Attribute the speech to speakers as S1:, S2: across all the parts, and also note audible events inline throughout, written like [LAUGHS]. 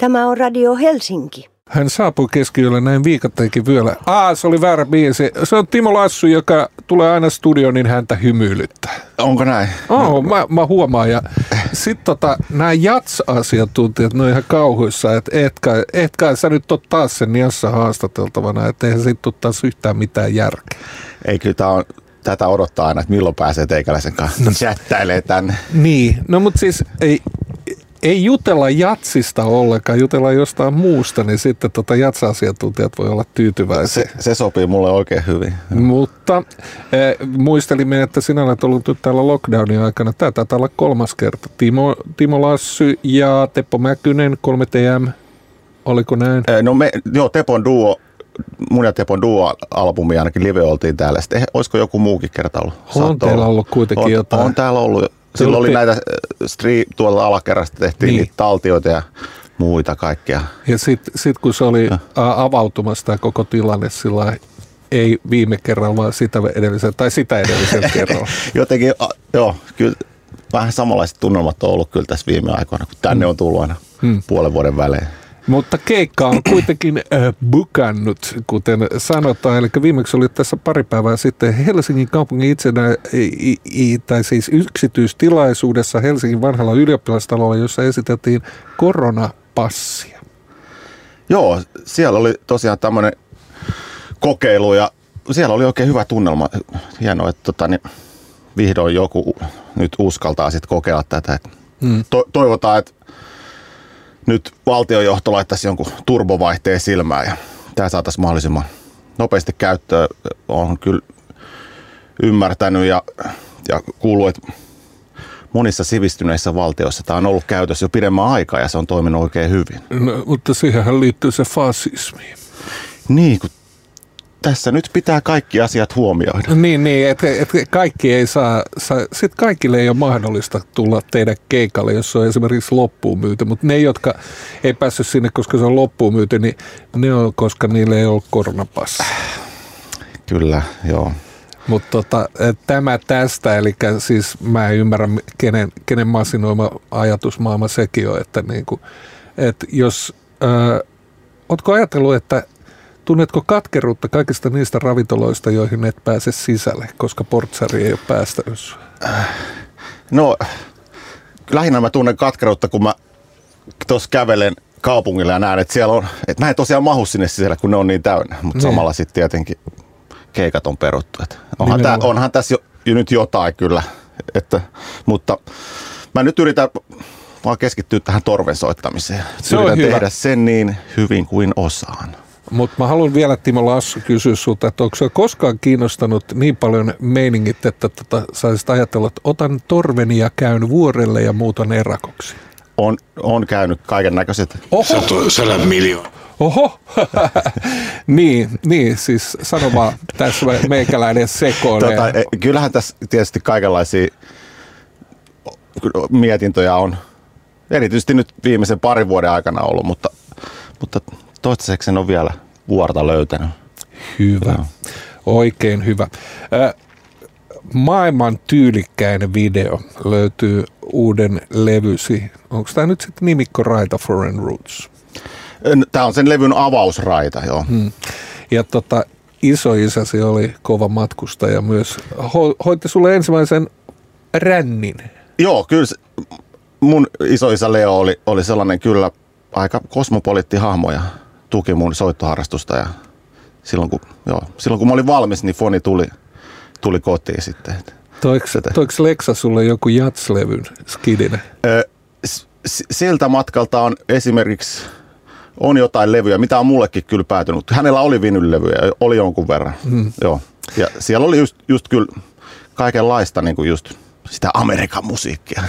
S1: Tämä on Radio Helsinki.
S2: Hän saapui keskiyöllä näin viikatteikin vyöllä. Aa, se oli väärä biisi. Se on Timo Lassu, joka tulee aina studioon, niin häntä hymyilyttää.
S3: Onko näin?
S2: Oh, mä, mä huomaan. Ja sitten tota, nämä jats-asiantuntijat, ne on ihan kauhuissa, että etkä, etkä sä nyt ole taas sen Jassa haastateltavana, että eihän siitä ole taas yhtään mitään järkeä.
S3: Ei, kyllä tää on, tätä odottaa aina, että milloin pääsee teikäläisen kanssa no. chattailee tänne.
S2: Niin, no mutta siis ei, ei jutella jatsista ollenkaan, jutella jostain muusta, niin sitten tota jatsa-asiantuntijat voi olla tyytyväisiä.
S3: Se, se sopii mulle oikein hyvin.
S2: Mutta äh, muistelimme, että sinä olet ollut nyt täällä lockdownin aikana. Tämä taitaa olla kolmas kerta. Timo, Timo Lassy ja Teppo Mäkynen, 3TM. Oliko näin?
S3: Eh, no me, joo, Tepon duo mun ja Tepon duo-albumi ainakin live oltiin täällä. Sitten olisiko joku muukin kerta ollut?
S2: On teillä ollut kuitenkin
S3: on,
S2: jotain.
S3: On täällä ollut Silloin oli näitä street, tuolla alakerrasta tehtiin niin. niitä taltioita ja muita kaikkea.
S2: Ja sitten sit kun se oli ja. avautumassa tämä koko tilanne sillä ei viime kerralla, vaan sitä edellisen, tai sitä edellisen [LAUGHS] kerralla.
S3: Jotenkin, joo, kyllä vähän samanlaiset tunnelmat on ollut kyllä tässä viime aikoina, kun tänne mm. on tullut aina hmm. puolen vuoden välein.
S2: Mutta keikka on kuitenkin äh, bukannut, kuten sanotaan. Eli viimeksi oli tässä pari päivää sitten Helsingin kaupungin itsenä, tai siis yksityistilaisuudessa Helsingin vanhalla ylioppilastalolla, jossa esiteltiin koronapassia.
S3: Joo, siellä oli tosiaan tämmöinen kokeilu ja siellä oli oikein hyvä tunnelma. Hienoa, että tota, niin vihdoin joku nyt uskaltaa sitten kokeilla tätä. Hmm. To- toivotaan, että nyt valtiojohto laittaisi jonkun turbovaihteen silmään ja tämä saataisiin mahdollisimman nopeasti käyttöön. On kyllä ymmärtänyt ja, ja kuullut, että monissa sivistyneissä valtioissa tämä on ollut käytössä jo pidemmän aikaa ja se on toiminut oikein hyvin.
S2: No, mutta siihen liittyy se fasismi.
S3: Niin, kun tässä nyt pitää kaikki asiat huomioida.
S2: Niin, niin että et kaikki ei saa, saa sitten kaikille ei ole mahdollista tulla teidän keikalle, jos se on esimerkiksi loppuun myyty, mutta ne, jotka ei päässyt sinne, koska se on loppuun myyty, niin ne on, koska niille ei ole koronapassi.
S3: Kyllä, joo.
S2: Mutta tota, tämä tästä, eli siis mä en ymmärrä, kenen, kenen masinoima ajatusmaailma sekin on, että niinku, et jos, äh, ootko ajatellut, että Tunnetko katkeruutta kaikista niistä ravintoloista, joihin et pääse sisälle, koska portsari ei ole päästänyt
S3: No, lähinnä mä tunnen katkeruutta, kun mä tuossa kävelen kaupungilla ja näen, että siellä on, että mä en tosiaan mahu sinne sisälle, kun ne on niin täynnä. Mutta niin. samalla sitten tietenkin keikat on peruttu. Että onhan, tää, onhan tässä jo, jo, nyt jotain kyllä. Että, mutta mä nyt yritän vaan keskittyä tähän torven soittamiseen. Se yritän tehdä hyvä. sen niin hyvin kuin osaan.
S2: Mutta mä haluan vielä Timo Lassu kysyä sulta, että onko se koskaan kiinnostanut niin paljon meiningit, että tota, saisit ajatella, että otan torveni ja käyn vuorelle ja muutan erakoksi?
S3: On, on käynyt kaiken näköiset.
S2: Oho!
S4: Sadat miljoonaa.
S2: Oho, [LAUGHS] niin, niin, siis sano vaan, tässä meikäläinen sekoilee. Tota,
S3: e, kyllähän tässä tietysti kaikenlaisia mietintöjä on, erityisesti nyt viimeisen parin vuoden aikana ollut, mutta, mutta toistaiseksi en ole vielä vuorta löytänyt.
S2: Hyvä. No. Oikein hyvä. maailman tyylikkäin video löytyy uuden levysi. Onko tämä nyt sitten nimikko Raita Foreign Roots?
S3: Tämä on sen levyn avausraita, joo. Hmm.
S2: Ja tota, isoisäsi oli kova matkustaja myös. Ho- hoitti sulle ensimmäisen rännin.
S3: Joo, kyllä se, mun isoisä Leo oli, oli sellainen kyllä aika kosmopoliitti hahmo ja tuki mun soittoharrastusta ja silloin kun, joo, silloin kun mä olin valmis, niin foni tuli, tuli kotiin sitten.
S2: Toiko, toiko Lexa sulle joku jatslevyn skidinen? Ö,
S3: siltä matkalta on esimerkiksi on jotain levyjä, mitä on mullekin kyllä päätynyt. Hänellä oli vinylevyjä, oli jonkun verran. Hmm. Joo. Ja siellä oli just, just kyllä kaikenlaista niin kuin just sitä Amerikan musiikkia.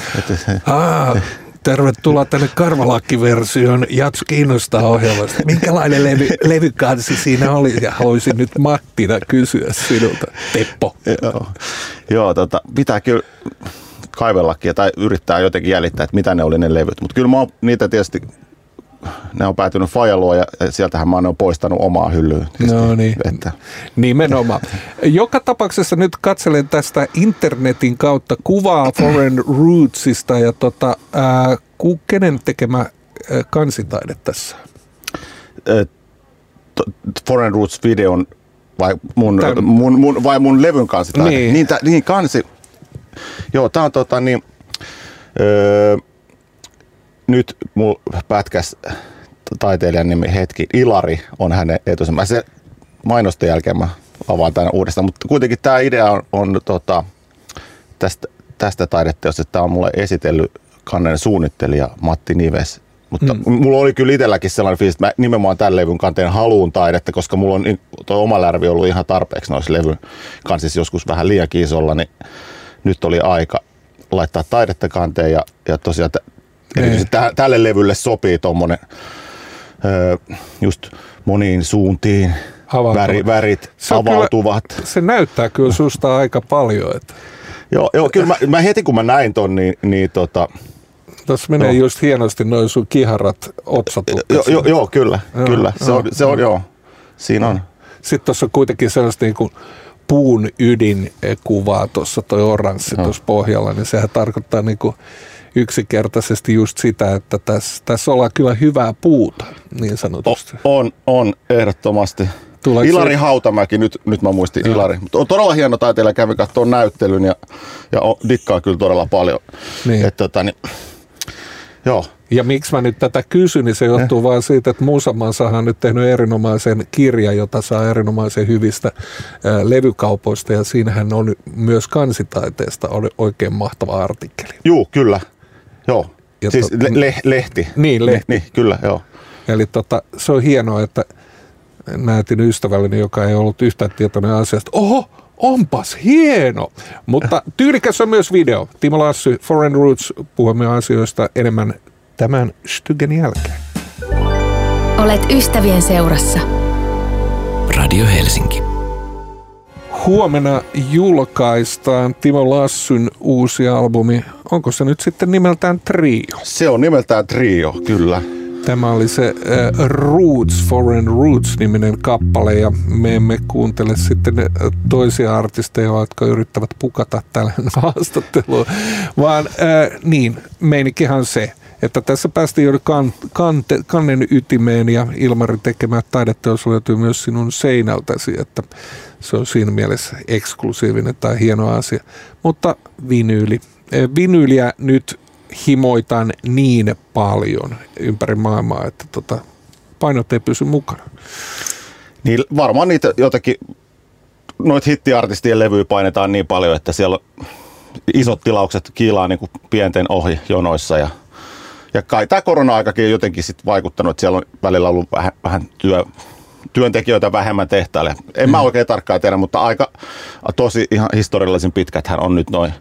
S2: Ah, Tervetuloa tänne Karvalakki-versioon Jats kiinnostaa ohjelmasta. Minkälainen levy, levykansi siinä oli? Ja haluaisin nyt Mattina kysyä sinulta, Teppo.
S3: Joo, Joo tota, pitää kyllä kaivellakin tai yrittää jotenkin jäljittää, että mitä ne oli ne levyt. Mutta kyllä mä oon niitä tietysti ne on päätynyt Fajaluun ja sieltähän mä oon poistanut omaa hyllyä.
S2: No niin, että. nimenomaan. Joka tapauksessa nyt katselen tästä internetin kautta kuvaa Foreign Rootsista ja tota, ää, kenen tekemä äh, kansitaide tässä?
S3: To- Foreign Roots videon vai mun, mun, mun, vai mun levyn kansi? Tai,
S2: Niin.
S3: niin, tä, niin kansi. Joo, tää on tota niin, öö, nyt mun pätkäs taiteilijan nimi hetki, Ilari on hänen etunsa. Mä se mainosten jälkeen mä avaan tämän uudestaan, mutta kuitenkin tämä idea on, on tota, tästä, tästä taideteosta, että tämä on mulle esitellyt kannen suunnittelija Matti Nives. Mutta mm. mulla oli kyllä itselläkin sellainen fiilis, että mä nimenomaan tämän levyn kanteen haluun taidetta, koska mulla on toi oma lärvi ollut ihan tarpeeksi noissa levyn kansissa joskus vähän liian isolla, niin nyt oli aika laittaa taidetta kanteen ja, ja tosiaan t- erityisesti tä- tälle levylle sopii tuommoinen just moniin suuntiin
S2: Avautuvat.
S3: väri, värit
S2: Se on kyllä-
S3: avautuvat.
S2: Se näyttää kyllä susta aika paljon, että
S3: Joo, joo kyllä mä, mä, heti kun mä näin ton, niin, niin tota,
S2: tuossa menee
S3: Joo.
S2: just hienosti noin sun kiharat otsatupit.
S3: joo, joo, joo, kyllä,
S2: Joo,
S3: kyllä. Se,
S2: joo,
S3: on, se on, joo, siinä on.
S2: Sitten tuossa on kuitenkin sellaista niin kuin puun ydinkuvaa tuossa toi oranssi tuossa pohjalla, niin sehän tarkoittaa niin kuin yksinkertaisesti just sitä, että tässä, tässä ollaan kyllä hyvää puuta, niin
S3: O,
S2: sanotusti.
S3: on, on, ehdottomasti.
S2: Tuleeko
S3: Ilari
S2: se-
S3: Hautamäki, nyt, nyt mä muistin Ilari. Mutta on todella hieno taiteilija, kävi katsoa näyttelyn ja, ja on, dikkaa kyllä todella paljon.
S2: Niin.
S3: Et, tota, niin, joo,
S2: Ja miksi mä nyt tätä kysyn, niin se johtuu vaan siitä, että Musamansahan on nyt tehnyt erinomaisen kirjan, jota saa erinomaisen hyvistä ää, levykaupoista, ja siinähän on myös kansitaiteesta oli oikein mahtava artikkeli.
S3: juu, kyllä. Joo,
S2: Ja
S3: siis
S2: tot-
S3: le, le, lehti.
S2: Niin, lehti.
S3: Niin, kyllä, joo.
S2: Eli tota, se on hienoa, että näytin ystävälleni, joka ei ollut yhtään tietoinen asiasta. Oho, onpas hieno! Mutta [LAUGHS] tyylikäs on myös video. Timo Lassy, Foreign Roots, puhumme asioista enemmän tämän Stygen jälkeen.
S4: Olet ystävien seurassa.
S5: Radio Helsinki.
S2: Huomenna julkaistaan Timo Lassyn uusi albumi. Onko se nyt sitten nimeltään Trio?
S3: Se on nimeltään Trio, kyllä.
S2: Tämä oli se äh, Roots, Foreign Roots-niminen kappale ja me emme kuuntele sitten äh, toisia artisteja, jotka yrittävät pukata tällä [LAUGHS] haastattelua, vaan äh, niin, meininkihan se, että tässä päästiin jo kan, kante, kannen ytimeen ja Ilmari tekemä taideteos löytyy myös sinun seinältäsi, että se on siinä mielessä eksklusiivinen tai hieno asia. Mutta vinyyli. Eh, Vinyyliä nyt himoitan niin paljon ympäri maailmaa, että tota, painot ei pysy mukana.
S3: Niin varmaan niitä jotakin, noita hittiartistien levyjä painetaan niin paljon, että siellä isot tilaukset kiilaa niin kuin pienten ohi jonoissa ja ja kai tämä korona-aikakin on jotenkin sit vaikuttanut, että siellä on välillä ollut vähän, vähän työ, työntekijöitä vähemmän tehtaille. En mä oikein tarkkaan tiedä, mutta aika tosi ihan historiallisen pitkäthän on nyt noin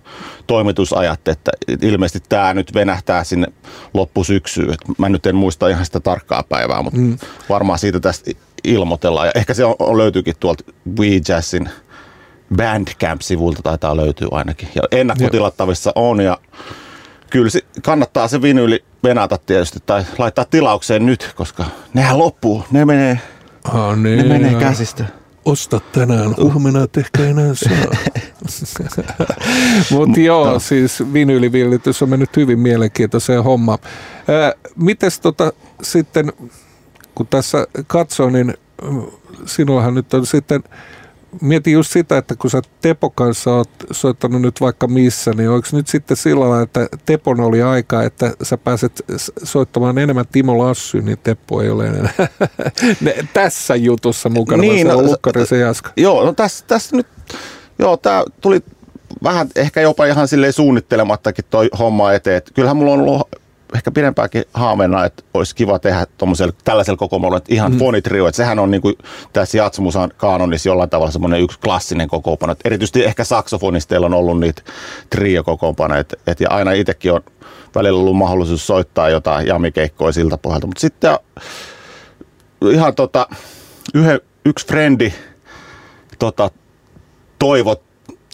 S3: toimitusajat, että ilmeisesti tämä nyt venähtää sinne loppusyksyyn. Et mä nyt en muista ihan sitä tarkkaa päivää, mutta mm. varmaan siitä tästä ilmoitellaan. Ja ehkä se on, on löytyykin tuolta We Jazzin Bandcamp-sivulta taitaa löytyä ainakin. Ja ennakkotilattavissa on ja kyllä se, kannattaa se vinyyli venata tietysti tai laittaa tilaukseen nyt, koska nehän loppuu. Ne menee,
S2: Ah,
S3: ne
S2: niin,
S3: menee käsistä.
S2: Osta tänään, huomenna et ehkä enää saa. [LAUGHS] Mutta joo, siis vinyylivillitys on mennyt hyvin mielenkiintoiseen hommaan. Mites tota sitten, kun tässä katsoin, niin sinullahan nyt on sitten, mietin just sitä, että kun sä Tepo kanssa oot soittanut nyt vaikka missä, niin onko nyt sitten sillä lailla, että Tepon oli aika, että sä pääset soittamaan enemmän Timo Lassy, niin Teppo ei ole enää [LAUGHS] ne- tässä jutussa mukana, niin, vaan
S3: no,
S2: Lukkari se Jaska.
S3: Joo, no tässä, tässä nyt, joo, tää tuli vähän ehkä jopa ihan silleen suunnittelemattakin toi homma eteen. Et kyllähän mulla on ollut ehkä pidempäänkin haaveena, että olisi kiva tehdä tällaisella kokoonpanolla, että ihan mm. fonitrio, että sehän on niin kuin tässä Jatsmusan kaanonissa jollain tavalla semmoinen yksi klassinen kokoonpano. Et erityisesti ehkä saksofonisteilla on ollut niitä trio-kokoonpanoja, et, et, ja aina itsekin on välillä ollut mahdollisuus soittaa jotain jamikeikkoja siltä pohjalta, mutta sitten ihan tota, yhden, yksi frendi tota, toivot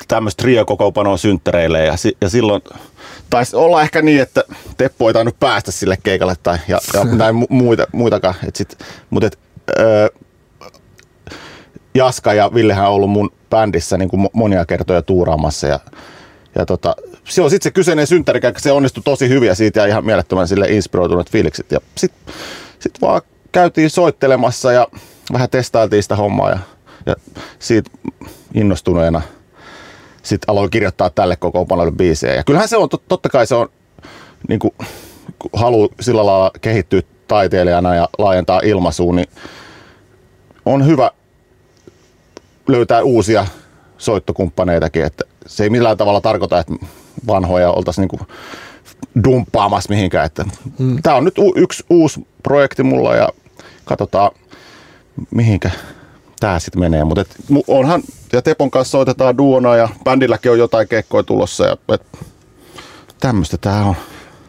S3: tämmöistä trio-kokoonpanoa synttäreille ja, si- ja silloin taisi olla ehkä niin, että Teppo ei tainnut päästä sille keikalle tai ja, ja [LAUGHS] näin mu- muita, muitakaan. Et sit, mut et, öö, Jaska ja Villehän on ollut mun bändissä niin kuin mo- monia kertoja tuuraamassa ja, ja tota, silloin sitten se kyseinen synttärikäkkä, se onnistui tosi hyvin ja siitä ja ihan mielettömän sille inspiroituneet fiilikset. Ja sitten sit vaan käytiin soittelemassa ja vähän testailtiin sitä hommaa ja, ja siitä innostuneena sitten aloin kirjoittaa tälle koko panolle biisejä. Ja kyllähän se on, totta kai se on niin kuin, halu sillä lailla kehittyä taiteilijana ja laajentaa ilmaisuun, niin on hyvä löytää uusia soittokumppaneitakin, että se ei millään tavalla tarkoita, että vanhoja oltaisiin niin dumppaamassa mihinkään. Että hmm. Tämä on nyt u- yksi uusi projekti mulla ja katsotaan mihinkä tämä sitten menee. Mutta onhan, ja Tepon kanssa soitetaan duona ja bändilläkin on jotain kekkoja tulossa ja tämmöistä tämä on.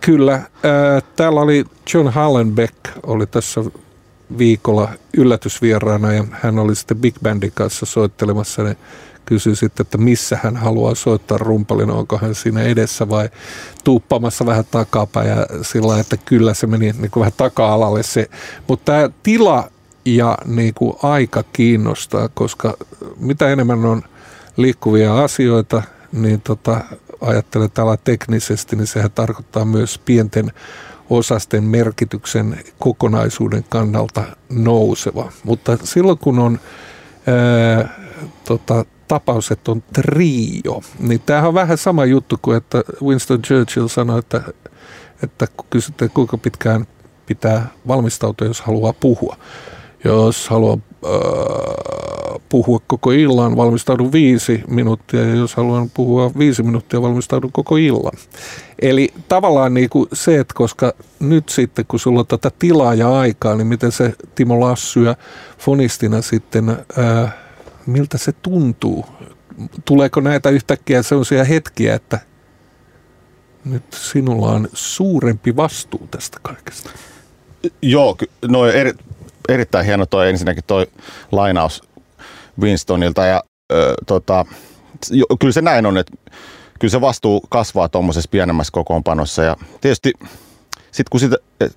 S2: Kyllä. Äh, täällä oli John Hallenbeck, oli tässä viikolla yllätysvieraana ja hän oli sitten Big Bandin kanssa soittelemassa. Ne kysyi sitten, että missä hän haluaa soittaa rumpalina, onko hän siinä edessä vai tuuppamassa vähän takapäin ja sillä että kyllä se meni niin kuin vähän taka-alalle se. Mutta tämä tila ja niin kuin aika kiinnostaa, koska mitä enemmän on liikkuvia asioita, niin tota, ajattelen täällä teknisesti, niin sehän tarkoittaa myös pienten osasten merkityksen kokonaisuuden kannalta nouseva. Mutta silloin kun on ää, tota, tapaus, että on trio, niin tämähän on vähän sama juttu kuin, että Winston Churchill sanoi, että, että kun kysytte kuinka pitkään pitää valmistautua, jos haluaa puhua. Jos haluaa äh, puhua koko illan, valmistaudun viisi minuuttia, ja jos haluan puhua viisi minuuttia, valmistaudun koko illan. Eli tavallaan niin kuin se, että koska nyt sitten, kun sulla on tätä tilaa ja aikaa, niin miten se Timo Lassyä fonistina sitten, äh, miltä se tuntuu? Tuleeko näitä yhtäkkiä sellaisia hetkiä, että nyt sinulla on suurempi vastuu tästä kaikesta?
S3: Joo, no eri, erittäin hieno toi ensinnäkin toi lainaus Winstonilta ja ö, tota, jo, kyllä se näin on, että kyllä se vastuu kasvaa tuommoisessa pienemmässä kokoonpanossa ja tietysti sitten kun sitä, et,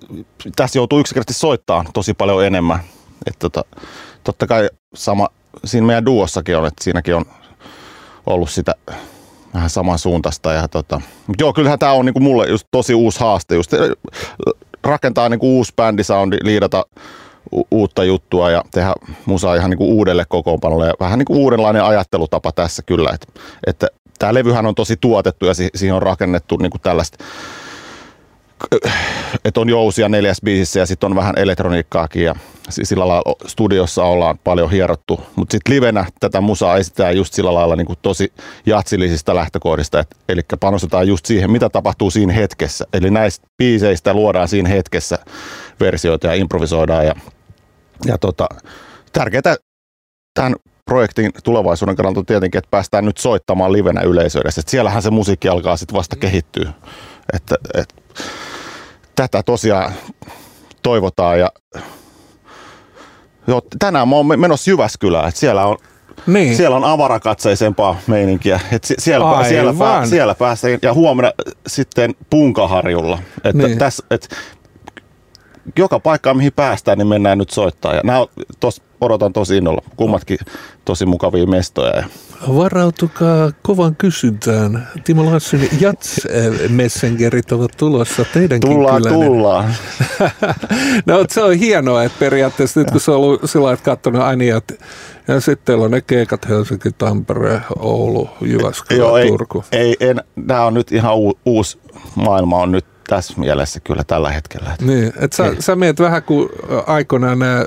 S3: tässä joutuu yksinkertaisesti soittaa tosi paljon enemmän, että tota, totta kai sama siinä meidän duossakin on, että siinäkin on ollut sitä vähän samansuuntaista. Ja tota, joo, kyllähän tämä on niinku mulle just tosi uusi haaste, just rakentaa niinku uusi bändisoundi, liidata uutta juttua ja tehdä musaa ihan niinku uudelle kokoonpanolle. Ja vähän niinku uudenlainen ajattelutapa tässä kyllä, että, että tämä levyhän on tosi tuotettu ja si- siihen on rakennettu niinku tällaista että on jousia neljäs biisissä ja sitten on vähän elektroniikkaakin ja sillä lailla studiossa ollaan paljon hierottu. Mutta sitten livenä tätä musaa esitetään just sillä lailla niin tosi jatsillisista lähtökohdista, et, eli panostetaan just siihen, mitä tapahtuu siinä hetkessä. Eli näistä biiseistä luodaan siinä hetkessä versioita ja improvisoidaan. Ja, ja tota, tärkeää tämän projektin tulevaisuuden kannalta on tietenkin, että päästään nyt soittamaan livenä yleisöydessä. siellähän se musiikki alkaa sitten vasta kehittyä. Että, et, tätä tosiaan toivotaan ja Joo, tänään mä oon menossa Jyväskylään, että siellä on niin. Siellä on avarakatseisempaa meininkiä. Et siellä, siellä, pää, siellä pääsee ja huomenna sitten Punkaharjulla. Että niin. täs, et, joka paikkaan mihin päästään, niin mennään nyt soittaa. Ja nää, tos, odotan tosi innolla. Kummatkin tosi mukavia mestoja. Ja
S2: Varautukaa kovan kysyntään. Timo Lassin Jats-messengerit ovat tulossa teidänkin
S3: Tullaan, kylänne. tullaan. [LAUGHS]
S2: no, se on hienoa, että periaatteessa nyt kun se on ollut sillä että katsonut aina, että ja sitten teillä on ne keikat Helsinki, Tampere, Oulu, Jyväskylä, Joo, Turku.
S3: Ei, ei, nämä on nyt ihan u, uusi maailma on nyt tässä mielessä kyllä tällä hetkellä.
S2: Niin, että sä, sä meet vähän kuin aikoinaan nämä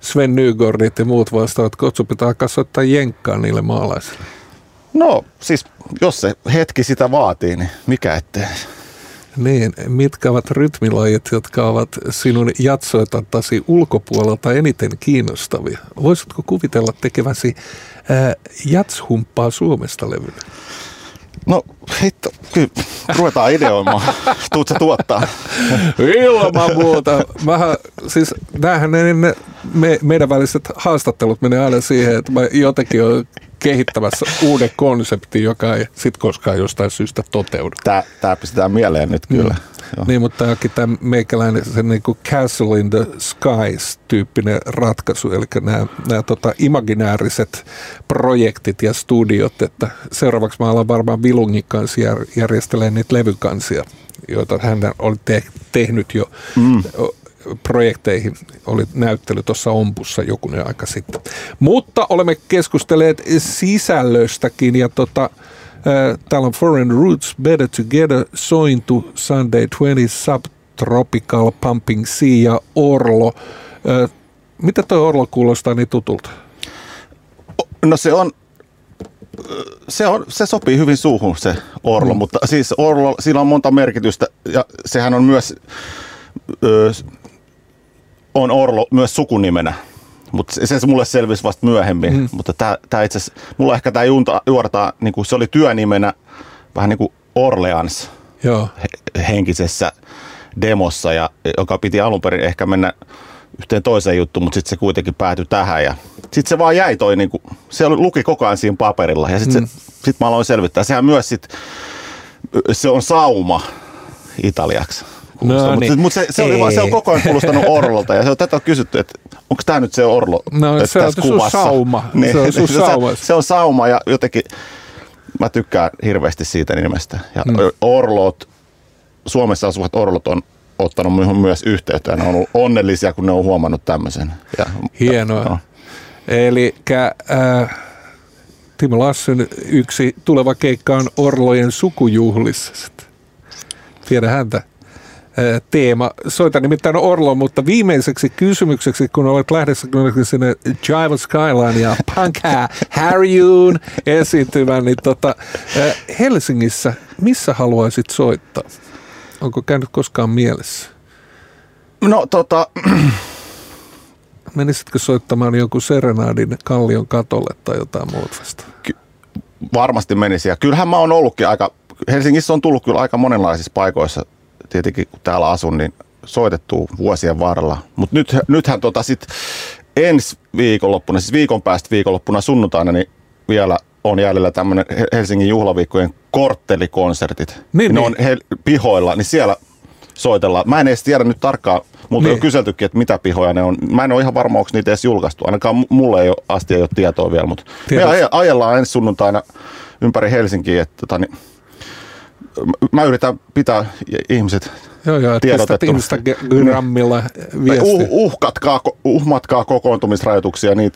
S2: Sven Nygordit ja muut vastaavat, kun pitää kasvattaa jenkkaa niille maalaisille.
S3: No siis, jos se hetki sitä vaatii, niin mikä ettei.
S2: Niin, mitkä ovat rytmilajit, jotka ovat sinun jatsoitantasi ulkopuolelta eniten kiinnostavia? Voisitko kuvitella tekeväsi ää, jatshumppaa Suomesta levyllä?
S3: No hitto, kyllä ruvetaan ideoimaan. Tuut se tuottaa?
S2: Ilman muuta. Mähän, siis ne, ne me, meidän väliset haastattelut menee aina siihen, että mä jotenkin olen kehittämässä uuden konseptin, joka ei sit koskaan jostain syystä toteudu.
S3: Tää, tää pistetään mieleen nyt kyllä. Mm. joo.
S2: Niin, mutta tämäkin tämä meikäläinen se niin kuin Castle in the Skies tyyppinen ratkaisu, eli nämä, nämä tota, imaginääriset projektit ja studiot, että seuraavaksi mä alan varmaan Vilungin kanssa jär, järjestelee niitä levykansia, joita hän oli te, tehnyt jo mm. Projekteihin. Oli näyttely tuossa Ompussa jokunen aika sitten. Mutta olemme keskustelleet sisällöstäkin ja tota, Äh, täällä on Foreign Roots, Better Together, Sointu, Sunday 20, Subtropical, Pumping Sea ja Orlo. Äh, mitä tuo Orlo kuulostaa niin tutulta?
S3: No se on, se, on, se sopii hyvin suuhun se Orlo, mm. mutta siis Orlo, sillä on monta merkitystä ja sehän on myös, ö, on Orlo myös sukunimenä mutta se, se mulle selvisi vasta myöhemmin. Mm. Mutta tämä, tämä itse mulla ehkä tämä juortaa, niin kuin se oli työnimenä vähän niin kuin Orleans Joo. henkisessä demossa, ja, joka piti alun perin ehkä mennä yhteen toiseen juttuun, mutta sitten se kuitenkin päätyi tähän. Ja sitten se vaan jäi toi, niin kuin, se luki koko ajan siinä paperilla. Ja sitten mm. sit mä aloin selvittää. Sehän myös sit, se on sauma italiaksi. No, niin. Mutta se, se, oli vaan, se on koko ajan kuulostanut Orlolta ja se on, tätä on kysytty, että onko tämä nyt se Orlo
S2: no, se on tässä kuvassa. sauma.
S3: Niin, se, on [LAUGHS] sun sauma. Se, se on sauma ja jotenkin mä tykkään hirveästi siitä nimestä. Ja hmm. Orlot, Suomessa asuvat Orlot on ottanut minun myös yhteyttä ja ne on ollut onnellisia, kun ne on huomannut tämmöisen. Ja,
S2: Hienoa. No. Eli äh, Timo Lassin yksi tuleva keikka on Orlojen sukujuhlissa. Tiedä häntä teema. Soitan nimittäin Orlo, mutta viimeiseksi kysymykseksi, kun olet lähdössä sinne Jive Skyline ja Punka Harryun esiintymään, niin tota, Helsingissä, missä haluaisit soittaa? Onko käynyt koskaan mielessä?
S3: No tota...
S2: Menisitkö soittamaan jonkun serenaadin Kallion katolle tai jotain muuta vasta? Ky-
S3: varmasti menisi. Ja kyllähän mä oon ollutkin aika, Helsingissä on tullut kyllä aika monenlaisissa paikoissa tietenkin kun täällä asun, niin soitettu vuosien varrella. Mutta nyt, nythän tota sit ensi viikonloppuna, siis viikon päästä viikonloppuna sunnuntaina, niin vielä on jäljellä tämmöinen Helsingin juhlaviikkojen korttelikonsertit. Niin, ne niin. on he, pihoilla, niin siellä soitellaan. Mä en edes tiedä nyt tarkkaan, mutta niin. on kyseltykin, että mitä pihoja ne on. Mä en ole ihan varma, onko niitä edes julkaistu. Ainakaan mulle ei ole, asti ei ole tietoa vielä, mutta Tietysti. me ajellaan ensi sunnuntaina ympäri Helsinkiä. Että, tota, niin, mä yritän pitää ihmiset
S2: Joo, joo, tiedotettu. Instagramilla viesti. Uh,
S3: uhkatkaa, uhmatkaa kokoontumisrajoituksia, niin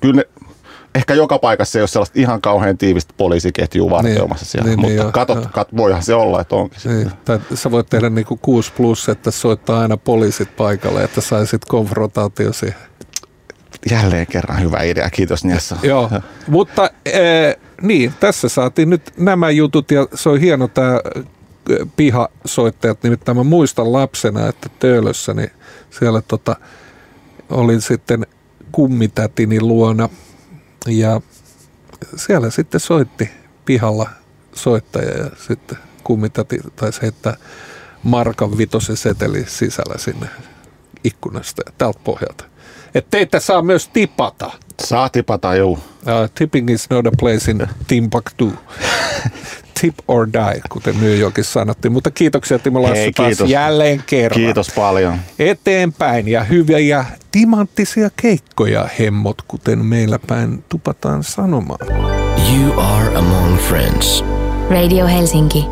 S3: kyllä ne, ehkä joka paikassa ei ole sellaista ihan kauhean tiivistä poliisiketjua vartioimassa niin, siellä, niin, mutta niin, katot, kat, voihan se olla, että onkin. Niin,
S2: tai sä voit tehdä niin kuin 6 plus, että soittaa aina poliisit paikalle, että saisit konfrontaatio siihen.
S3: Jälleen kerran hyvä idea, kiitos Niassa.
S2: Joo, mutta äh, niin, tässä saatiin nyt nämä jutut ja se on hieno tämä pihasoittajat, nimittäin mä muistan lapsena, että Töölössä, niin siellä tota, olin sitten kummitätini luona ja siellä sitten soitti pihalla soittaja ja sitten kummitäti taisi heittää markan vitosen seteli sisällä sinne ikkunasta ja tältä pohjalta. Että teitä saa myös tipata.
S3: Saa tipata, joo. Uh,
S2: tipping is not a place in Timbuktu. [LAUGHS] Tip or die, kuten New Yorkissa sanottiin. Mutta kiitoksia Timo Lassi Hei, taas jälleen kerran.
S3: Kiitos paljon.
S2: Eteenpäin ja hyviä timanttisia keikkoja hemmot, kuten meillä päin tupataan sanomaan.
S5: You are among friends.
S4: Radio Helsinki.